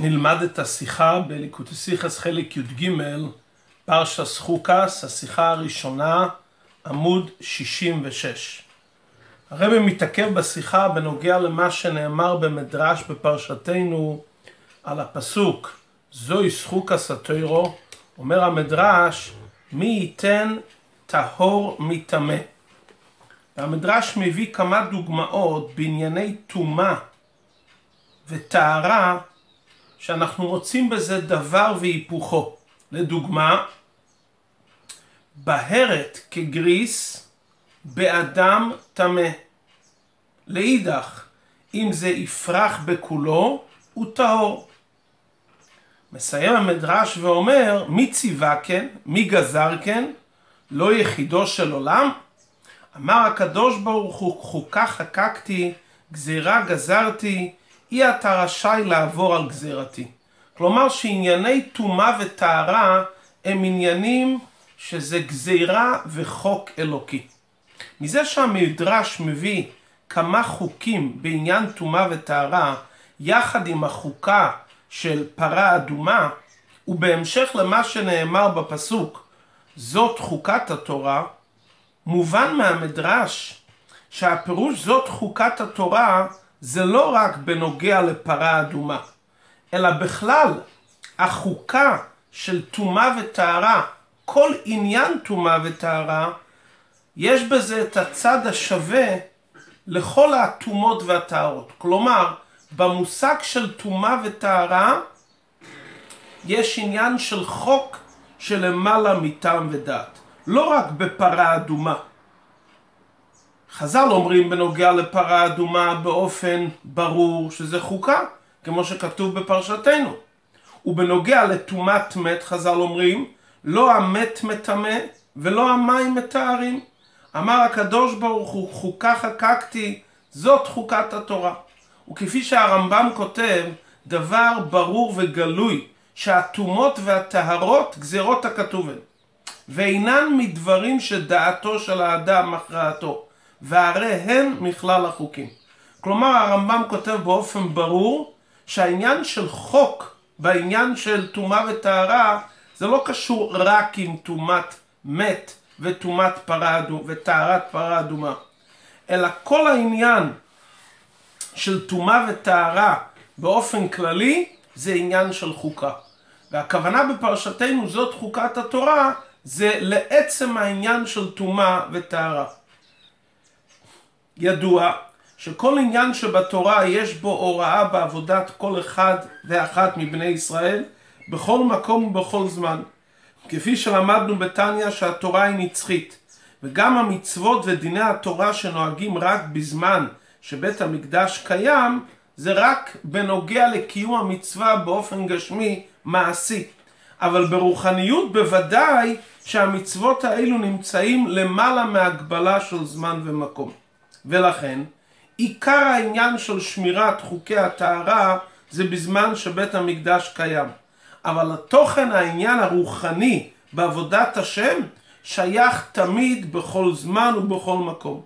נלמד את השיחה בליקוטסיכס חלק י"ג, פרשס חוקס, השיחה הראשונה, עמוד 66. הרב מתעכב בשיחה בנוגע למה שנאמר במדרש בפרשתנו על הפסוק זוהי שחוקס התוירו, אומר המדרש מי ייתן טהור מטמא. והמדרש מביא כמה דוגמאות בענייני טומאה וטהרה שאנחנו מוצאים בזה דבר והיפוכו. לדוגמה, בהרת כגריס באדם טמא. לאידך, אם זה יפרח בכולו, הוא טהור. מסיים המדרש ואומר, מי ציווה כן? מי גזר כן? לא יחידו של עולם? אמר הקדוש ברוך הוא, חוקה חקקתי, גזירה גזרתי, אי אתה רשאי לעבור על גזירתי. כלומר שענייני טומאה וטהרה הם עניינים שזה גזירה וחוק אלוקי. מזה שהמדרש מביא כמה חוקים בעניין טומאה וטהרה יחד עם החוקה של פרה אדומה ובהמשך למה שנאמר בפסוק זאת חוקת התורה מובן מהמדרש שהפירוש זאת חוקת התורה זה לא רק בנוגע לפרה אדומה, אלא בכלל החוקה של טומאה וטהרה, כל עניין טומאה וטהרה, יש בזה את הצד השווה לכל הטומאות והטהרות. כלומר, במושג של טומאה וטהרה יש עניין של חוק שלמעלה מטעם ודעת. לא רק בפרה אדומה, חז"ל אומרים בנוגע לפרה אדומה באופן ברור שזה חוקה, כמו שכתוב בפרשתנו. ובנוגע לטומאת מת, חז"ל אומרים, לא המת מטמא ולא המים מטהרים. אמר הקדוש ברוך הוא, חוקה חקקתי, זאת חוקת התורה. וכפי שהרמב"ם כותב, דבר ברור וגלוי, שהטומאות והטהרות גזירות הכתובן, ואינן מדברים שדעתו של האדם מכרעתו. והרי הן מכלל החוקים. כלומר הרמב"ם כותב באופן ברור שהעניין של חוק בעניין של טומאה וטהרה זה לא קשור רק עם טומאת מת וטומאת פרה אדומה וטהרת פרה אדומה אלא כל העניין של טומאה וטהרה באופן כללי זה עניין של חוקה. והכוונה בפרשתנו זאת חוקת התורה זה לעצם העניין של טומאה וטהרה. ידוע שכל עניין שבתורה יש בו הוראה בעבודת כל אחד ואחת מבני ישראל בכל מקום ובכל זמן. כפי שלמדנו בתניא שהתורה היא נצחית וגם המצוות ודיני התורה שנוהגים רק בזמן שבית המקדש קיים זה רק בנוגע לקיום המצווה באופן גשמי מעשי אבל ברוחניות בוודאי שהמצוות האלו נמצאים למעלה מהגבלה של זמן ומקום. ולכן עיקר העניין של שמירת חוקי הטהרה זה בזמן שבית המקדש קיים. אבל התוכן העניין הרוחני בעבודת השם שייך תמיד בכל זמן ובכל מקום.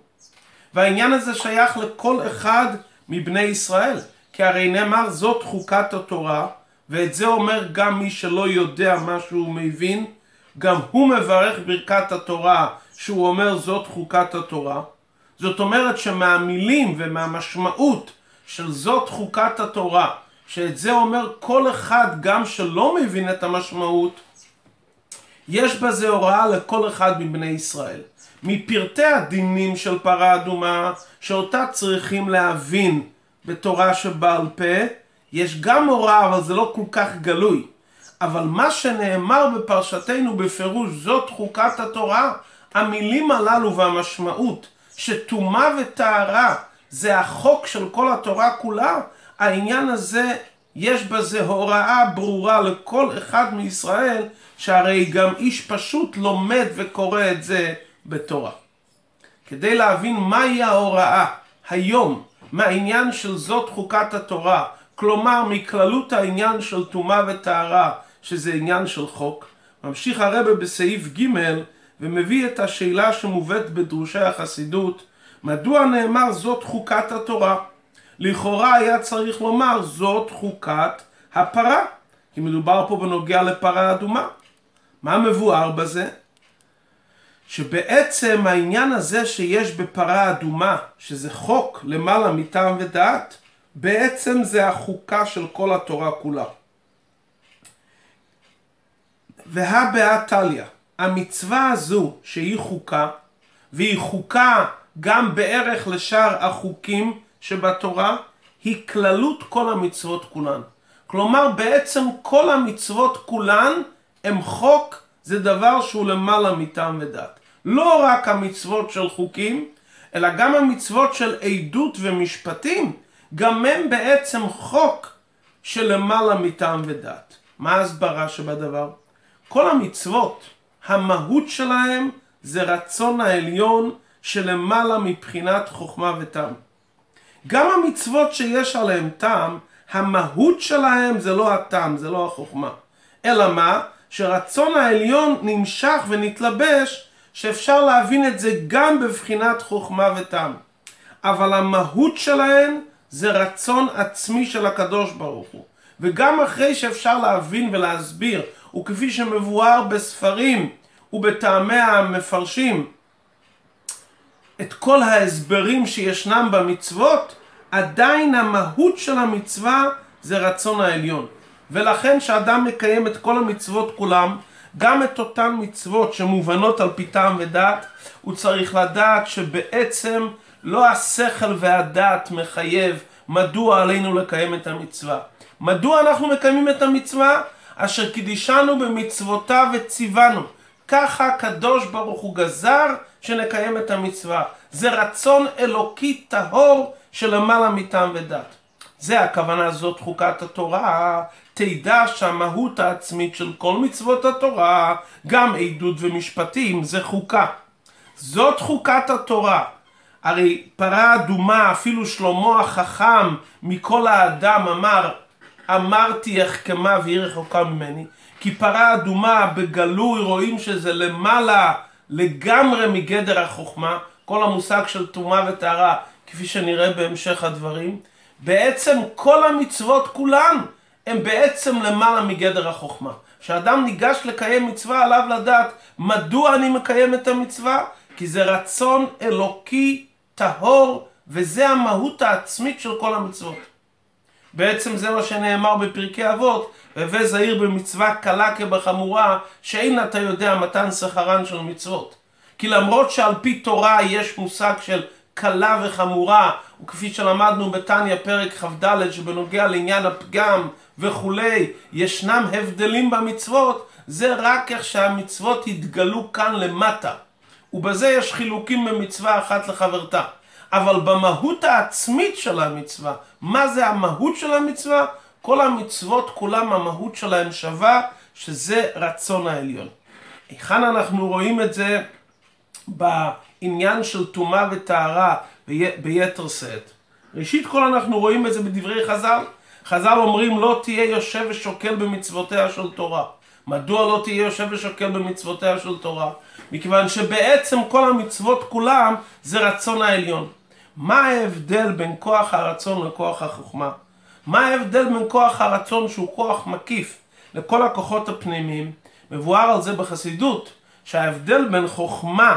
והעניין הזה שייך לכל אחד מבני ישראל. כי הרי נאמר זאת חוקת התורה, ואת זה אומר גם מי שלא יודע מה שהוא מבין, גם הוא מברך ברכת התורה שהוא אומר זאת חוקת התורה. זאת אומרת שמהמילים ומהמשמעות של זאת חוקת התורה, שאת זה אומר כל אחד גם שלא מבין את המשמעות, יש בזה הוראה לכל אחד מבני ישראל. מפרטי הדינים של פרה אדומה, שאותה צריכים להבין בתורה שבעל פה, יש גם הוראה, אבל זה לא כל כך גלוי. אבל מה שנאמר בפרשתנו בפירוש זאת חוקת התורה, המילים הללו והמשמעות שטומאה וטהרה זה החוק של כל התורה כולה, העניין הזה, יש בזה הוראה ברורה לכל אחד מישראל, שהרי גם איש פשוט לומד וקורא את זה בתורה. כדי להבין מהי ההוראה היום מהעניין של זאת חוקת התורה, כלומר מכללות העניין של טומאה וטהרה, שזה עניין של חוק, ממשיך הרבה בסעיף ג' ומביא את השאלה שמובאת בדרושי החסידות, מדוע נאמר זאת חוקת התורה? לכאורה היה צריך לומר זאת חוקת הפרה, כי מדובר פה בנוגע לפרה אדומה. מה מבואר בזה? שבעצם העניין הזה שיש בפרה אדומה, שזה חוק למעלה מטעם ודעת, בעצם זה החוקה של כל התורה כולה. והא בהא תליא, המצווה הזו שהיא חוקה, והיא חוקה גם בערך לשאר החוקים שבתורה, היא כללות כל המצוות כולן. כלומר בעצם כל המצוות כולן הם חוק, זה דבר שהוא למעלה מטעם ודת. לא רק המצוות של חוקים, אלא גם המצוות של עדות ומשפטים, גם הם בעצם חוק שלמעלה מטעם ודת. מה ההסברה שבדבר? כל המצוות, המהות שלהם זה רצון העליון שלמעלה מבחינת חוכמה וטעם. גם המצוות שיש עליהם טעם, המהות שלהם זה לא הטעם, זה לא החוכמה. אלא מה? שרצון העליון נמשך ונתלבש, שאפשר להבין את זה גם בבחינת חוכמה וטעם. אבל המהות שלהם זה רצון עצמי של הקדוש ברוך הוא. וגם אחרי שאפשר להבין ולהסביר, וכפי שמבואר בספרים ובטעמי המפרשים, את כל ההסברים שישנם במצוות, עדיין המהות של המצווה זה רצון העליון. ולכן כשאדם מקיים את כל המצוות כולם, גם את אותן מצוות שמובנות על פי טעם ודעת, הוא צריך לדעת שבעצם לא השכל והדעת מחייב מדוע עלינו לקיים את המצווה. מדוע אנחנו מקיימים את המצווה? אשר קידישנו במצוותיו וציוונו. ככה הקדוש ברוך הוא גזר שנקיים את המצווה. זה רצון אלוקי טהור שלמעלה מטעם ודת. זה הכוונה זאת חוקת התורה, תדע שהמהות העצמית של כל מצוות התורה, גם עדות ומשפטים, זה חוקה. זאת חוקת התורה. הרי פרה אדומה, אפילו שלמה החכם מכל האדם אמר, אמרתי אחכמה והיא רחוקה ממני. כי פרה אדומה בגלוי רואים שזה למעלה לגמרי מגדר החוכמה, כל המושג של טומאה וטהרה, כפי שנראה בהמשך הדברים. בעצם כל המצוות כולן הם בעצם למעלה מגדר החוכמה. כשאדם ניגש לקיים מצווה עליו לדעת מדוע אני מקיים את המצווה? כי זה רצון אלוקי טהור וזה המהות העצמית של כל המצוות. בעצם זה מה שנאמר בפרקי אבות, והווה זהיר במצווה קלה כבחמורה, שאין אתה יודע מתן שכרן של מצוות. כי למרות שעל פי תורה יש מושג של קלה וחמורה, וכפי שלמדנו בתניא פרק כ"ד שבנוגע לעניין הפגם וכולי, ישנם הבדלים במצוות, זה רק איך שהמצוות התגלו כאן למטה. ובזה יש חילוקים במצווה אחת לחברתה. אבל במהות העצמית של המצווה, מה זה המהות של המצווה? כל המצוות כולם המהות שלהם שווה, שזה רצון העליון. היכן אנחנו רואים את זה בעניין של טומאה וטהרה ביתר שאת? ראשית כל אנחנו רואים את זה בדברי חז"ל. חז"ל אומרים לא תהיה יושב ושוקל במצוותיה של תורה. מדוע לא תהיה יושב ושוקל במצוותיה של תורה? מכיוון שבעצם כל המצוות כולם זה רצון העליון. מה ההבדל בין כוח הרצון לכוח החוכמה? מה ההבדל בין כוח הרצון שהוא כוח מקיף לכל הכוחות הפנימיים? מבואר על זה בחסידות, שההבדל בין חוכמה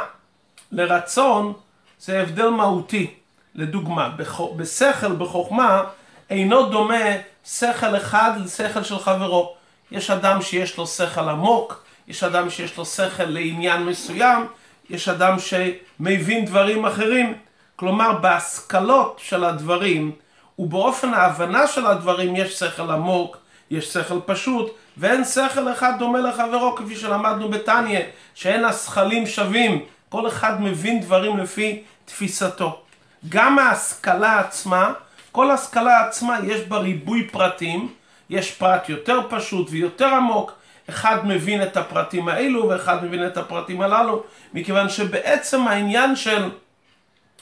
לרצון זה הבדל מהותי. לדוגמה, בשכל, בחוכמה, אינו דומה שכל אחד לשכל של חברו. יש אדם שיש לו שכל עמוק, יש אדם שיש לו שכל לעניין מסוים, יש אדם שמבין דברים אחרים. כלומר, בהשכלות של הדברים ובאופן ההבנה של הדברים יש שכל עמוק, יש שכל פשוט, ואין שכל אחד דומה לחברו, כפי שלמדנו בתניא, שאין השכלים שווים, כל אחד מבין דברים לפי תפיסתו. גם ההשכלה עצמה, כל השכלה עצמה יש בה ריבוי פרטים, יש פרט יותר פשוט ויותר עמוק, אחד מבין את הפרטים האלו ואחד מבין את הפרטים הללו, מכיוון שבעצם העניין של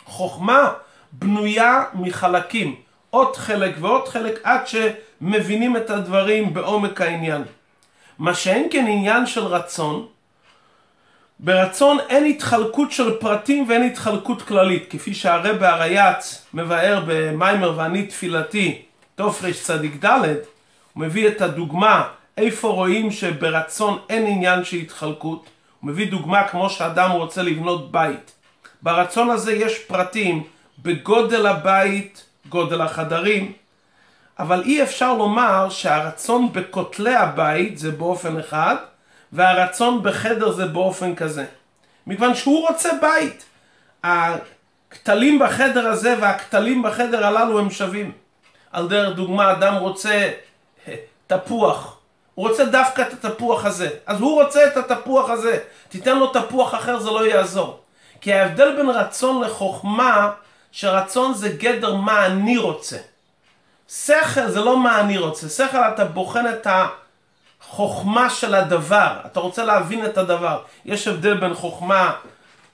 חוכמה בנויה מחלקים, עוד חלק ועוד חלק עד שמבינים את הדברים בעומק העניין. מה שאין כן עניין של רצון, ברצון אין התחלקות של פרטים ואין התחלקות כללית, כפי שהרבה הרייץ מבאר במיימר ואני תפילתי, תרצ"ד, הוא מביא את הדוגמה איפה רואים שברצון אין עניין של התחלקות. הוא מביא דוגמה כמו שאדם רוצה לבנות בית. ברצון הזה יש פרטים בגודל הבית, גודל החדרים, אבל אי אפשר לומר שהרצון בכותלי הבית זה באופן אחד, והרצון בחדר זה באופן כזה. מכיוון שהוא רוצה בית. הכתלים בחדר הזה והכתלים בחדר הללו הם שווים. על דרך דוגמה, אדם רוצה אה, תפוח. הוא רוצה דווקא את התפוח הזה. אז הוא רוצה את התפוח הזה. תיתן לו תפוח אחר, זה לא יעזור. כי ההבדל בין רצון לחוכמה, שרצון זה גדר מה אני רוצה. שכל זה לא מה אני רוצה. שכל אתה בוחן את החוכמה של הדבר. אתה רוצה להבין את הדבר. יש הבדל בין חוכמה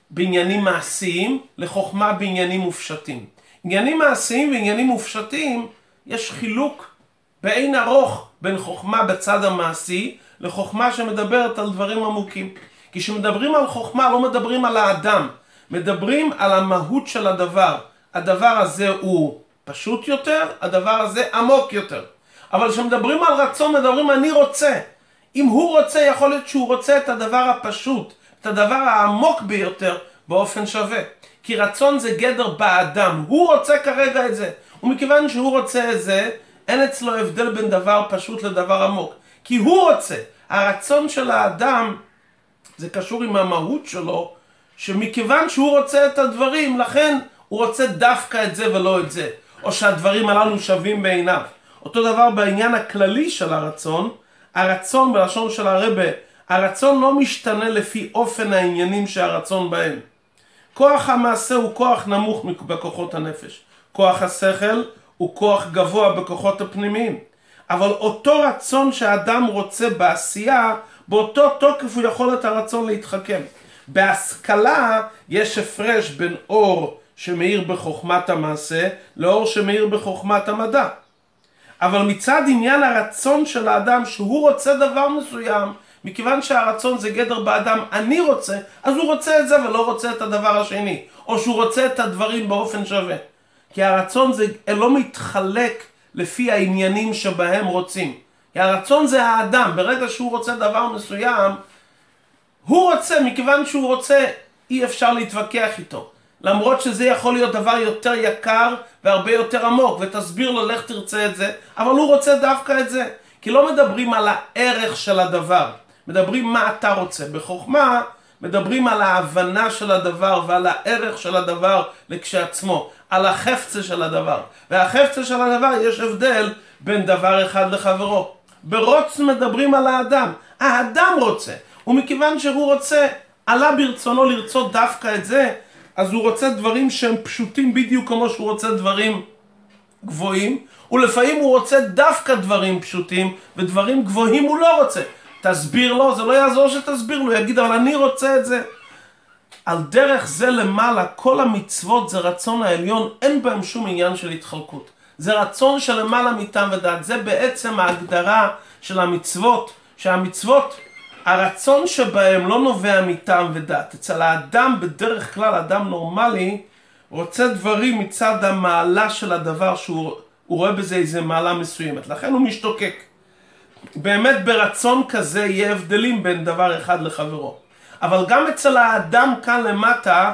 בעניינים מעשיים לחוכמה בעניינים מופשטים. עניינים מעשיים ועניינים מופשטים, יש חילוק באין ארוך בין חוכמה בצד המעשי לחוכמה שמדברת על דברים עמוקים. כי כשמדברים על חוכמה לא מדברים על האדם, מדברים על המהות של הדבר. הדבר הזה הוא פשוט יותר, הדבר הזה עמוק יותר. אבל כשמדברים על רצון מדברים אני רוצה. אם הוא רוצה יכול להיות שהוא רוצה את הדבר הפשוט, את הדבר העמוק ביותר באופן שווה. כי רצון זה גדר באדם, הוא רוצה כרגע את זה. ומכיוון שהוא רוצה את זה, אין אצלו הבדל בין דבר פשוט לדבר עמוק. כי הוא רוצה. הרצון של האדם זה קשור עם המהות שלו, שמכיוון שהוא רוצה את הדברים, לכן הוא רוצה דווקא את זה ולא את זה. או שהדברים הללו שווים בעיניו. אותו דבר בעניין הכללי של הרצון, הרצון בלשון של הרבה, הרצון לא משתנה לפי אופן העניינים שהרצון בהם. כוח המעשה הוא כוח נמוך בכוחות הנפש. כוח השכל הוא כוח גבוה בכוחות הפנימיים. אבל אותו רצון שהאדם רוצה בעשייה, באותו תוקף הוא יכול את הרצון להתחכם. בהשכלה יש הפרש בין אור שמאיר בחוכמת המעשה לאור שמאיר בחוכמת המדע. אבל מצד עניין הרצון של האדם שהוא רוצה דבר מסוים, מכיוון שהרצון זה גדר באדם אני רוצה, אז הוא רוצה את זה ולא רוצה את הדבר השני. או שהוא רוצה את הדברים באופן שווה. כי הרצון זה לא מתחלק לפי העניינים שבהם רוצים. כי הרצון זה האדם, ברגע שהוא רוצה דבר מסוים, הוא רוצה, מכיוון שהוא רוצה, אי אפשר להתווכח איתו. למרות שזה יכול להיות דבר יותר יקר והרבה יותר עמוק, ותסביר לו לך תרצה את זה, אבל הוא רוצה דווקא את זה. כי לא מדברים על הערך של הדבר, מדברים מה אתה רוצה. בחוכמה מדברים על ההבנה של הדבר ועל הערך של הדבר לכשעצמו, על החפצה של הדבר. והחפצה של הדבר יש הבדל בין דבר אחד לחברו. ברוץ מדברים על האדם, האדם רוצה, ומכיוון שהוא רוצה, עלה ברצונו לרצות דווקא את זה, אז הוא רוצה דברים שהם פשוטים בדיוק כמו שהוא רוצה דברים גבוהים, ולפעמים הוא רוצה דווקא דברים פשוטים, ודברים גבוהים הוא לא רוצה. תסביר לו, זה לא יעזור שתסביר לו, יגיד, אבל אני רוצה את זה. על דרך זה למעלה, כל המצוות זה רצון העליון, אין בהם שום עניין של התחלקות. זה רצון שלמעלה מטעם ודעת. זה בעצם ההגדרה של המצוות, שהמצוות הרצון שבהם לא נובע מטעם ודת. אצל האדם, בדרך כלל, אדם נורמלי, רוצה דברים מצד המעלה של הדבר שהוא רואה בזה איזה מעלה מסוימת. לכן הוא משתוקק. באמת ברצון כזה יהיה הבדלים בין דבר אחד לחברו. אבל גם אצל האדם כאן למטה,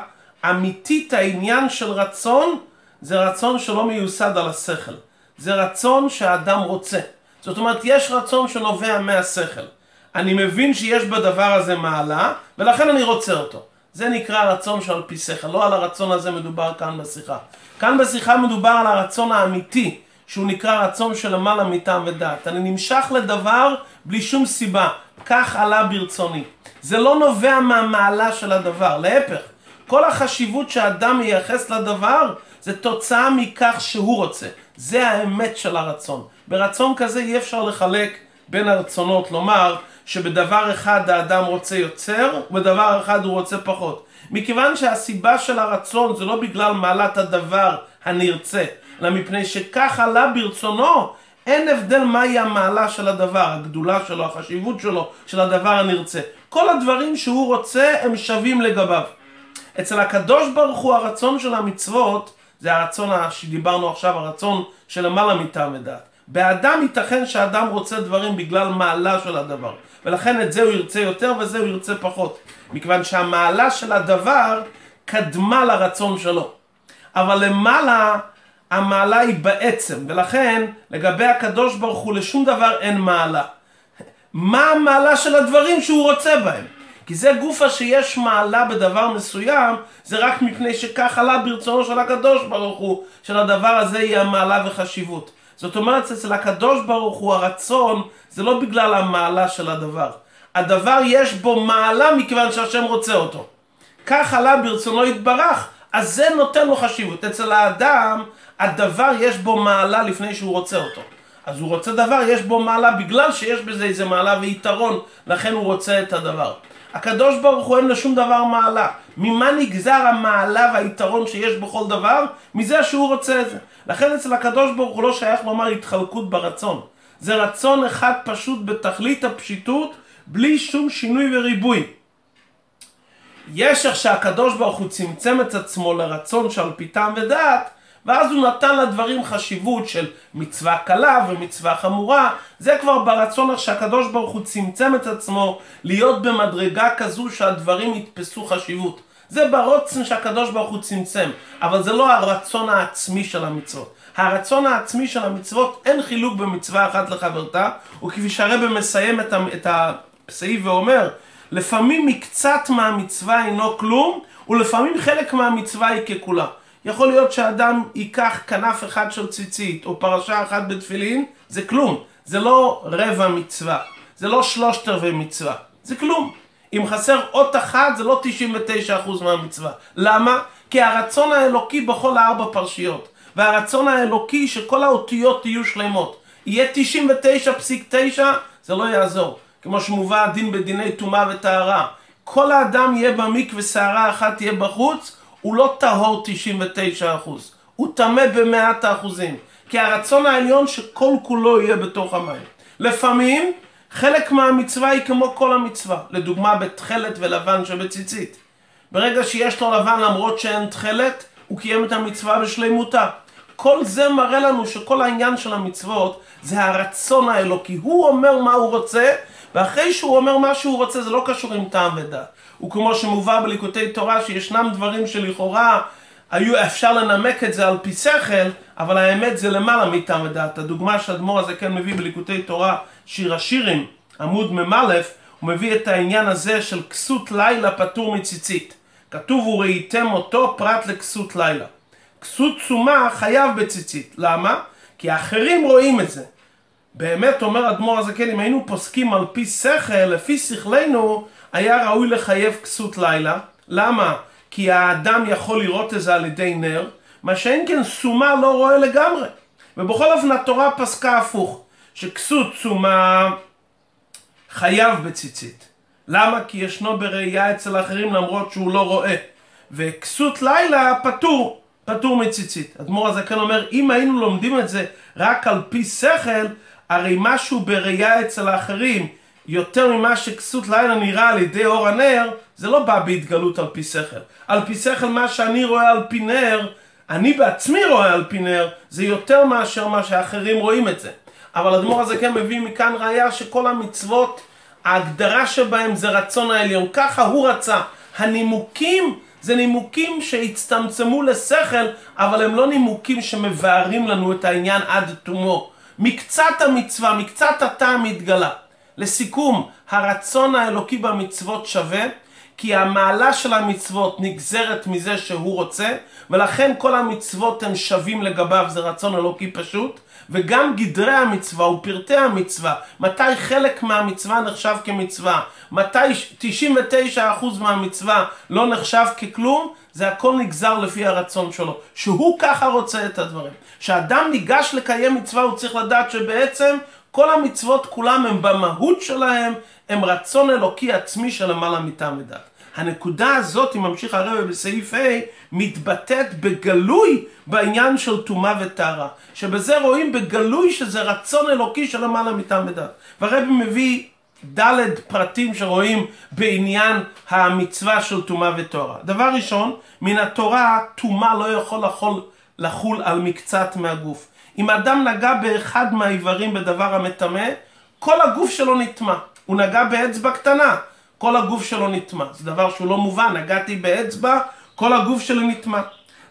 אמיתית העניין של רצון, זה רצון שלא מיוסד על השכל. זה רצון שהאדם רוצה. זאת אומרת, יש רצון שנובע מהשכל. אני מבין שיש בדבר הזה מעלה, ולכן אני רוצה אותו. זה נקרא רצון שעל פי שכל, לא על הרצון הזה מדובר כאן בשיחה. כאן בשיחה מדובר על הרצון האמיתי, שהוא נקרא רצון של למעלה מטעם ודעת. אני נמשך לדבר בלי שום סיבה, כך עלה ברצוני. זה לא נובע מהמעלה של הדבר, להפך. כל החשיבות שאדם מייחס לדבר זה תוצאה מכך שהוא רוצה. זה האמת של הרצון. ברצון כזה אי אפשר לחלק בין הרצונות, לומר שבדבר אחד האדם רוצה יוצר, ובדבר אחד הוא רוצה פחות. מכיוון שהסיבה של הרצון זה לא בגלל מעלת הדבר הנרצה, אלא מפני שכך עלה ברצונו, אין הבדל מהי המעלה של הדבר, הגדולה שלו, החשיבות שלו, של הדבר הנרצה. כל הדברים שהוא רוצה הם שווים לגביו. אצל הקדוש ברוך הוא הרצון של המצוות זה הרצון שדיברנו עכשיו, הרצון של למעלה מטעם ודעת. באדם ייתכן שאדם רוצה דברים בגלל מעלה של הדבר, ולכן את זה הוא ירצה יותר וזה הוא ירצה פחות, מכיוון שהמעלה של הדבר קדמה לרצון שלו. אבל למעלה המעלה היא בעצם, ולכן לגבי הקדוש ברוך הוא לשום דבר אין מעלה. מה המעלה של הדברים שהוא רוצה בהם? כי זה גופה שיש מעלה בדבר מסוים, זה רק מפני שכך עלה ברצונו של הקדוש ברוך הוא, שלדבר הזה יהיה מעלה וחשיבות. זאת אומרת, אצל הקדוש ברוך הוא הרצון, זה לא בגלל המעלה של הדבר. הדבר יש בו מעלה מכיוון שהשם רוצה אותו. כך עלה ברצונו יתברך, אז זה נותן לו חשיבות. אצל האדם, הדבר יש בו מעלה לפני שהוא רוצה אותו. אז הוא רוצה דבר, יש בו מעלה בגלל שיש בזה איזה מעלה ויתרון, לכן הוא רוצה את הדבר. הקדוש ברוך הוא אין לשום דבר מעלה. ממה נגזר המעלה והיתרון שיש בכל דבר? מזה שהוא רוצה את זה. לכן אצל הקדוש ברוך הוא לא שייך לומר התחלקות ברצון. זה רצון אחד פשוט בתכלית הפשיטות, בלי שום שינוי וריבוי. יש איך שהקדוש ברוך הוא צמצם את עצמו לרצון שעל פי טעם ודעת, ואז הוא נתן לדברים חשיבות של מצווה קלה ומצווה חמורה. זה כבר ברצון איך שהקדוש ברוך הוא צמצם את עצמו להיות במדרגה כזו שהדברים יתפסו חשיבות. זה ברוצן שהקדוש ברוך הוא צמצם, אבל זה לא הרצון העצמי של המצוות. הרצון העצמי של המצוות, אין חילוק במצווה אחת לחברתה, וכפי שהרבא מסיים את הסעיף ואומר, לפעמים מקצת מהמצווה אינו כלום, ולפעמים חלק מהמצווה היא ככולה. יכול להיות שאדם ייקח כנף אחד של ציצית, או פרשה אחת בתפילין, זה כלום. זה לא רבע מצווה, זה לא שלושת רבעי מצווה, זה כלום. אם חסר אות אחת זה לא 99% מהמצווה. למה? כי הרצון האלוקי בכל הארבע פרשיות, והרצון האלוקי שכל האותיות יהיו שלמות. יהיה 99.9 זה לא יעזור. כמו שמובא הדין בדיני טומאה וטהרה. כל האדם יהיה במקווה שערה אחת תהיה בחוץ, הוא לא טהור 99%, הוא טמא במאת האחוזים. כי הרצון העליון שכל כולו יהיה בתוך המים. לפעמים חלק מהמצווה היא כמו כל המצווה, לדוגמה בתכלת ולבן שבציצית. ברגע שיש לו לבן למרות שאין תכלת, הוא קיים את המצווה בשלימותה. כל זה מראה לנו שכל העניין של המצוות זה הרצון האלוקי. הוא אומר מה הוא רוצה, ואחרי שהוא אומר מה שהוא רוצה זה לא קשור עם טעם ודעת. וכמו שמובא בליקוטי תורה שישנם דברים שלכאורה היו אפשר לנמק את זה על פי שכל, אבל האמת זה למעלה מטעם ודעת. הדוגמה שהאדמו"ר הזה כן מביא בליקוטי תורה, שיר השירים, עמוד מ"א, הוא מביא את העניין הזה של כסות לילה פטור מציצית. כתוב וראיתם אותו פרט לכסות לילה. כסות תשומה חייב בציצית. למה? כי האחרים רואים את זה. באמת אומר אדמו"ר הזה כן, אם היינו פוסקים על פי שכל, לפי שכלנו, היה ראוי לחייב כסות לילה. למה? כי האדם יכול לראות את זה על ידי נר, מה שאין כן סומה לא רואה לגמרי. ובכל אופן התורה פסקה הפוך, שכסות סומה חייב בציצית. למה? כי ישנו בראייה אצל האחרים למרות שהוא לא רואה. וכסות לילה פטור, פטור מציצית. אדמו"ר הזקן אומר, אם היינו לומדים את זה רק על פי שכל, הרי משהו בראייה אצל האחרים, יותר ממה שכסות לילה נראה על ידי אור הנר, זה לא בא בהתגלות על פי שכל. על פי שכל מה שאני רואה על פי נר, אני בעצמי רואה על פי נר, זה יותר מאשר מה שאחרים רואים את זה. אבל אדמו"ר הזה כן מביא מכאן ראייה שכל המצוות, ההגדרה שבהם זה רצון העליון. ככה הוא רצה. הנימוקים זה נימוקים שהצטמצמו לשכל, אבל הם לא נימוקים שמבארים לנו את העניין עד תומו. מקצת המצווה, מקצת הטעם התגלה. לסיכום, הרצון האלוקי במצוות שווה, כי המעלה של המצוות נגזרת מזה שהוא רוצה, ולכן כל המצוות הן שווים לגביו, זה רצון אלוקי פשוט, וגם גדרי המצווה ופרטי המצווה, מתי חלק מהמצווה נחשב כמצווה, מתי 99% מהמצווה לא נחשב ככלום, זה הכל נגזר לפי הרצון שלו, שהוא ככה רוצה את הדברים. כשאדם ניגש לקיים מצווה הוא צריך לדעת שבעצם כל המצוות כולם הם במהות שלהם, הם רצון אלוקי עצמי שלמעלה מטעם ודת. הנקודה הזאת, אם ממשיך הרב בסעיף ה', מתבטאת בגלוי בעניין של טומאה וטהרה. שבזה רואים בגלוי שזה רצון אלוקי שלמעלה מטעם ודת. והרב מביא ד' פרטים שרואים בעניין המצווה של טומאה וטהרה. דבר ראשון, מן התורה טומאה לא יכול לחול, לחול על מקצת מהגוף. אם אדם נגע באחד מהאיברים בדבר המטמא, כל הגוף שלו נטמע. הוא נגע באצבע קטנה, כל הגוף שלו נטמע. זה דבר שהוא לא מובן, נגעתי באצבע, כל הגוף שלי נטמע.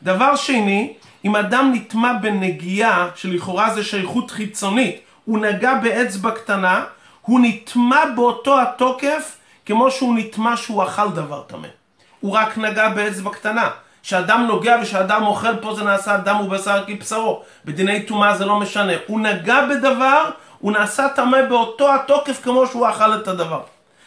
דבר שני, אם אדם נטמע בנגיעה, שלכאורה זה שייכות חיצונית, הוא נגע באצבע קטנה, הוא נטמע באותו התוקף כמו שהוא נטמע שהוא אכל דבר טמא. הוא רק נגע באצבע קטנה. כשאדם נוגע וכשאדם אוכל פה זה נעשה דם ובשר כבשרו. בדיני טומאה זה לא משנה. הוא נגע בדבר, הוא נעשה טמא באותו התוקף כמו שהוא אכל את הדבר.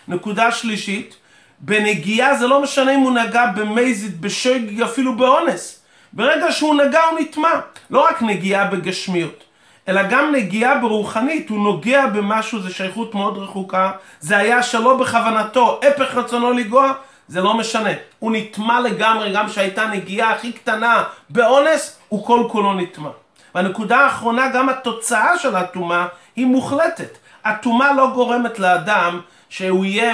נקודה שלישית, בנגיעה זה לא משנה אם הוא נגע במזיד, בשג, אפילו באונס. ברגע שהוא נגע הוא נטמע. לא רק נגיעה בגשמיות. אלא גם נגיעה ברוחנית, הוא נוגע במשהו, זה שייכות מאוד רחוקה, זה היה שלא בכוונתו, הפך רצונו לגוע, זה לא משנה. הוא נטמע לגמרי, גם שהייתה נגיעה הכי קטנה באונס, הוא כל כולו נטמע. והנקודה האחרונה, גם התוצאה של הטומאה היא מוחלטת. הטומאה לא גורמת לאדם שהוא יהיה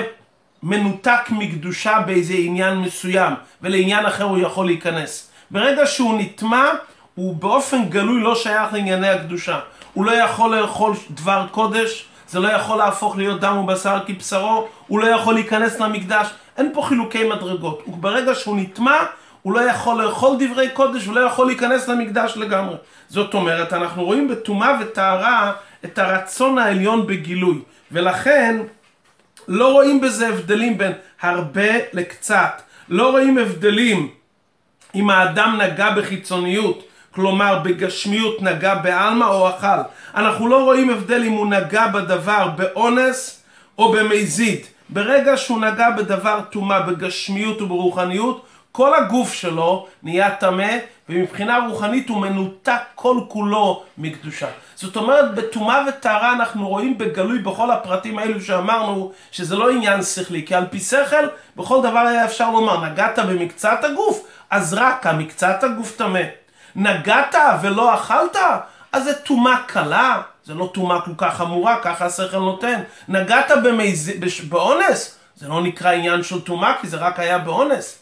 מנותק מקדושה באיזה עניין מסוים, ולעניין אחר הוא יכול להיכנס. ברגע שהוא נטמע, הוא באופן גלוי לא שייך לענייני הקדושה. הוא לא יכול לאכול דבר קודש, זה לא יכול להפוך להיות דם ובשר כבשרו, הוא לא יכול להיכנס למקדש, אין פה חילוקי מדרגות. וברגע שהוא נטמע, הוא לא יכול לאכול דברי קודש ולא יכול להיכנס למקדש לגמרי. זאת אומרת, אנחנו רואים בטומאה וטהרה את הרצון העליון בגילוי, ולכן לא רואים בזה הבדלים בין הרבה לקצת. לא רואים הבדלים אם האדם נגע בחיצוניות כלומר בגשמיות נגע בעלמא או אכל. אנחנו לא רואים הבדל אם הוא נגע בדבר באונס או במזיד. ברגע שהוא נגע בדבר טומאה בגשמיות וברוחניות, כל הגוף שלו נהיה טמא, ומבחינה רוחנית הוא מנותק כל כולו מקדושה. זאת אומרת, בטומאה וטהרה אנחנו רואים בגלוי בכל הפרטים האלו שאמרנו, שזה לא עניין שכלי, כי על פי שכל, בכל דבר היה אפשר לומר, נגעת במקצת הגוף, אז רק המקצת הגוף טמא. נגעת ולא אכלת, אז זה טומאה קלה, זה לא טומאה כל כך חמורה, ככה השכל נותן. נגעת במז... באונס, זה לא נקרא עניין של טומאה, כי זה רק היה באונס.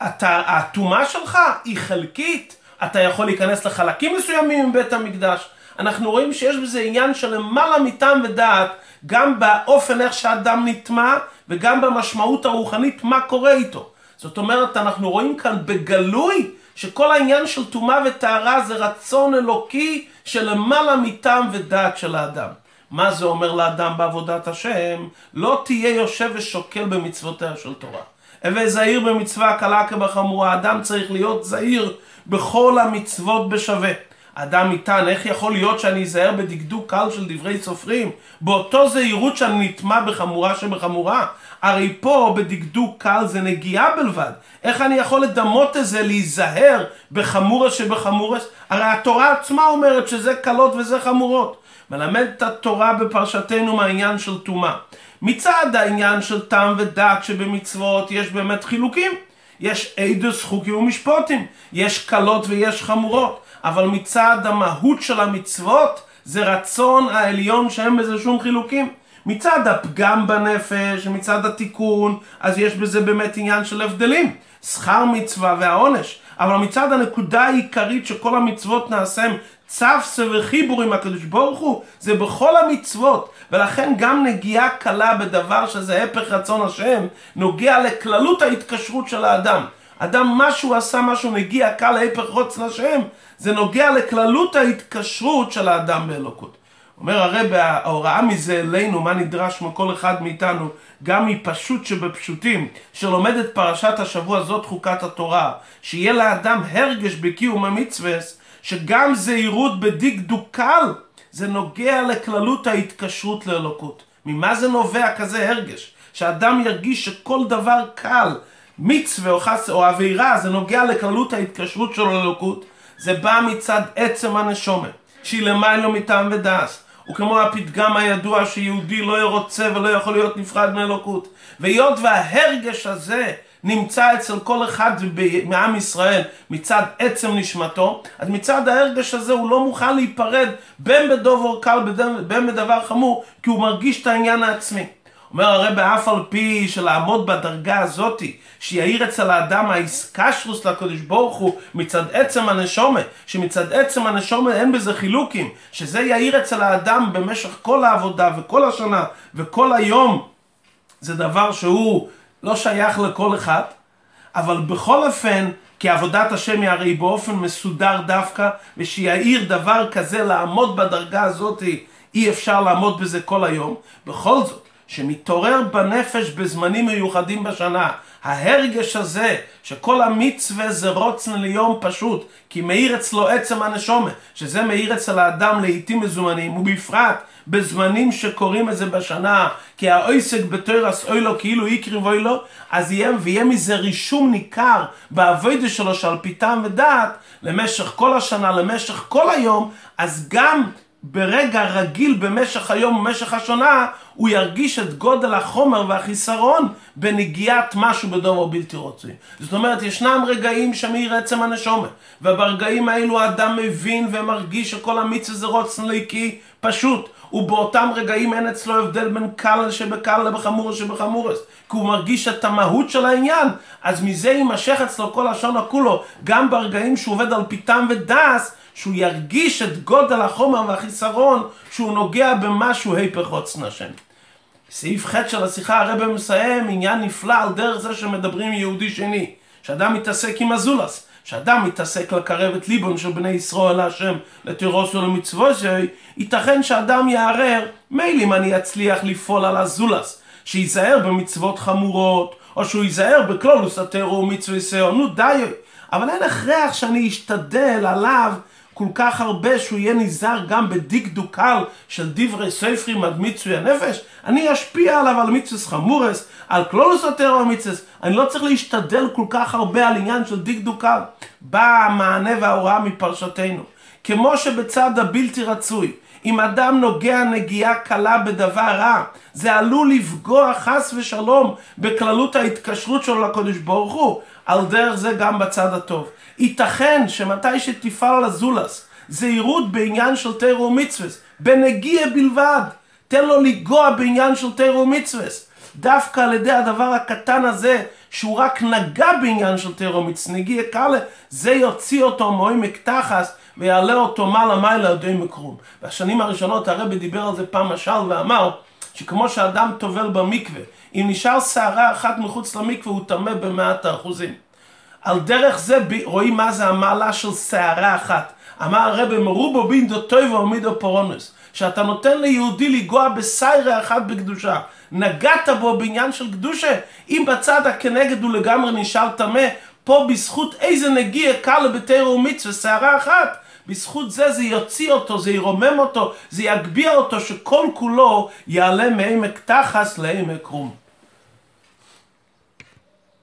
הטומאה שלך היא חלקית, אתה יכול להיכנס לחלקים מסוימים מבית המקדש. אנחנו רואים שיש בזה עניין של למעלה מטעם ודעת, גם באופן איך שאדם נטמע, וגם במשמעות הרוחנית, מה קורה איתו. זאת אומרת, אנחנו רואים כאן בגלוי שכל העניין של טומאה וטהרה זה רצון אלוקי שלמעלה מטעם ודעת של האדם. מה זה אומר לאדם בעבודת השם? לא תהיה יושב ושוקל במצוותיה של תורה. הווה זהיר במצווה קלה כבחמורה, האדם צריך להיות זהיר בכל המצוות בשווה. אדם יטען, איך יכול להיות שאני אזהר בדקדוק קל של דברי סופרים? באותו זהירות שאני נטמע בחמורה שבחמורה? הרי פה בדקדוק קל זה נגיעה בלבד. איך אני יכול לדמות את זה, להיזהר בחמורה שבחמורה? הרי התורה עצמה אומרת שזה קלות וזה חמורות. מלמד את התורה בפרשתנו מהעניין של טומאה. מצד העניין של טעם ודעת שבמצוות יש באמת חילוקים. יש אידוס חוקי ומשפוטים, יש קלות ויש חמורות. אבל מצד המהות של המצוות זה רצון העליון שאין בזה שום חילוקים. מצד הפגם בנפש, מצד התיקון, אז יש בזה באמת עניין של הבדלים. שכר מצווה והעונש. אבל מצד הנקודה העיקרית שכל המצוות נעשם צפסה וחיבור עם הקדוש ברוך הוא, זה בכל המצוות. ולכן גם נגיעה קלה בדבר שזה הפך רצון השם, נוגע לכללות ההתקשרות של האדם. אדם משהו עשה משהו נגיע קל להפך רוצן השם, זה נוגע לכללות ההתקשרות של האדם באלוקות. אומר הרב, ההוראה מזה אלינו, מה נדרש מכל אחד מאיתנו, גם מפשוט שבפשוטים, שלומד את פרשת השבוע זאת חוקת התורה, שיהיה לאדם הרגש בקיום המצווה, שגם זהירות בדקדוק קל, זה נוגע לכללות ההתקשרות לאלוקות. ממה זה נובע כזה הרגש? שאדם ירגיש שכל דבר קל, מצווה או חס או עבירה, זה נוגע לכללות ההתקשרות של אלוקות, זה בא מצד עצם הנשומת, שהיא למיילו מטעם ודס. וכמו הפתגם הידוע שיהודי לא רוצה ולא יכול להיות נפרד מאלוקות. והיות וההרגש הזה נמצא אצל כל אחד מעם ישראל מצד עצם נשמתו, אז מצד ההרגש הזה הוא לא מוכן להיפרד בין בדובר קל בין בדבר חמור, כי הוא מרגיש את העניין העצמי. אומר הרב אף על פי שלעמוד בדרגה הזאתי, שיאיר אצל האדם האיסקשרוס לקדוש ברוך הוא מצד עצם הנשומה, שמצד עצם הנשומה אין בזה חילוקים, שזה יאיר אצל האדם במשך כל העבודה וכל השנה וכל היום, זה דבר שהוא לא שייך לכל אחד, אבל בכל אופן, כי עבודת השם היא הרי באופן מסודר דווקא, ושיעיר דבר כזה לעמוד בדרגה הזאת, אי אפשר לעמוד בזה כל היום. בכל זאת, שמתעורר בנפש בזמנים מיוחדים בשנה, ההרגש הזה, שכל המצווה זה רוצן ליום פשוט, כי מאיר אצלו עצם הנשומה, שזה מאיר אצל האדם לעיתים מזומנים, ובפרט בזמנים שקוראים את זה בשנה, כי האויסק בתוירס אוי לו כאילו יקריב אוי לו, אז יהיה, ויהיה מזה רישום ניכר באבוידה שלו שעל פיתם ודעת, למשך כל השנה, למשך כל היום, אז גם ברגע רגיל במשך היום ובמשך השנה, הוא ירגיש את גודל החומר והחיסרון בנגיעת משהו בדומו בלתי רוצוי. זאת אומרת, ישנם רגעים שמאיר עצם הנשומת, וברגעים האלו האדם מבין ומרגיש שכל המיץ הזה רוצן ליקי פשוט. ובאותם רגעים אין אצלו הבדל בין קל שבקל לבחמורס שבחמורס, כי הוא מרגיש את המהות של העניין, אז מזה יימשך אצלו כל השון הכולו, גם ברגעים שהוא עובד על פיתם ודס, שהוא ירגיש את גודל החומר והחיסרון שהוא נוגע במשהו היפך רוצן השם. סעיף ח' של השיחה הרב מסיים עניין נפלא על דרך זה שמדברים יהודי שני, שאדם מתעסק עם הזולס, שאדם מתעסק לקרב את ליבון של בני ישראל להשם ולמצוות ייתכן שאדם יערער מילא אם אני אצליח לפעול על הזולס, שייזהר במצוות חמורות, או שהוא ייזהר בכלולוס הטרו ומצווה נו די, אבל אין הכרח שאני אשתדל עליו כל כך הרבה שהוא יהיה נזהר גם בדקדוק קל של דברי ספרים עד מיצוי הנפש, אני אשפיע עליו על מיצוס חמורס, על כלולוס הטרו המיצוס, אני לא צריך להשתדל כל כך הרבה על עניין של דקדוק קל. בא המענה וההוראה מפרשתנו. כמו שבצד הבלתי רצוי, אם אדם נוגע נגיעה קלה בדבר רע, זה עלול לפגוע חס ושלום בכללות ההתקשרות שלו לקדוש ברוך הוא, על דרך זה גם בצד הטוב. ייתכן שמתי שתפעל על הזולס, זהירות בעניין של תירו ומצווס, בנגיע בלבד, תן לו לגוע בעניין של תירו ומצווס. דווקא על ידי הדבר הקטן הזה, שהוא רק נגע בעניין של תירו נגיע קלה, זה יוציא אותו מעומק תחס ויעלה אותו מעלה מעלה עדי מקרום. בשנים הראשונות הרבי דיבר על זה פעם משל ואמר שכמו שאדם טובל במקווה, אם נשאר שערה אחת מחוץ למקווה הוא טמא במאת האחוזים. על דרך זה רואים מה זה המעלה של שערה אחת. אמר הרבי מרובו בין דו טוי ועמידו פורונס. שאתה נותן ליהודי לגוע בסיירה אחת בקדושה. נגעת בו בעניין של קדושה. אם בצד הכנגד הוא לגמרי נשאר טמא, פה בזכות איזה נגיע קל לבתרו ומצווה, שערה אחת. בזכות זה זה יוציא אותו, זה ירומם אותו, זה יגביה אותו, שכל כולו יעלה מעמק תחס לעמק רום.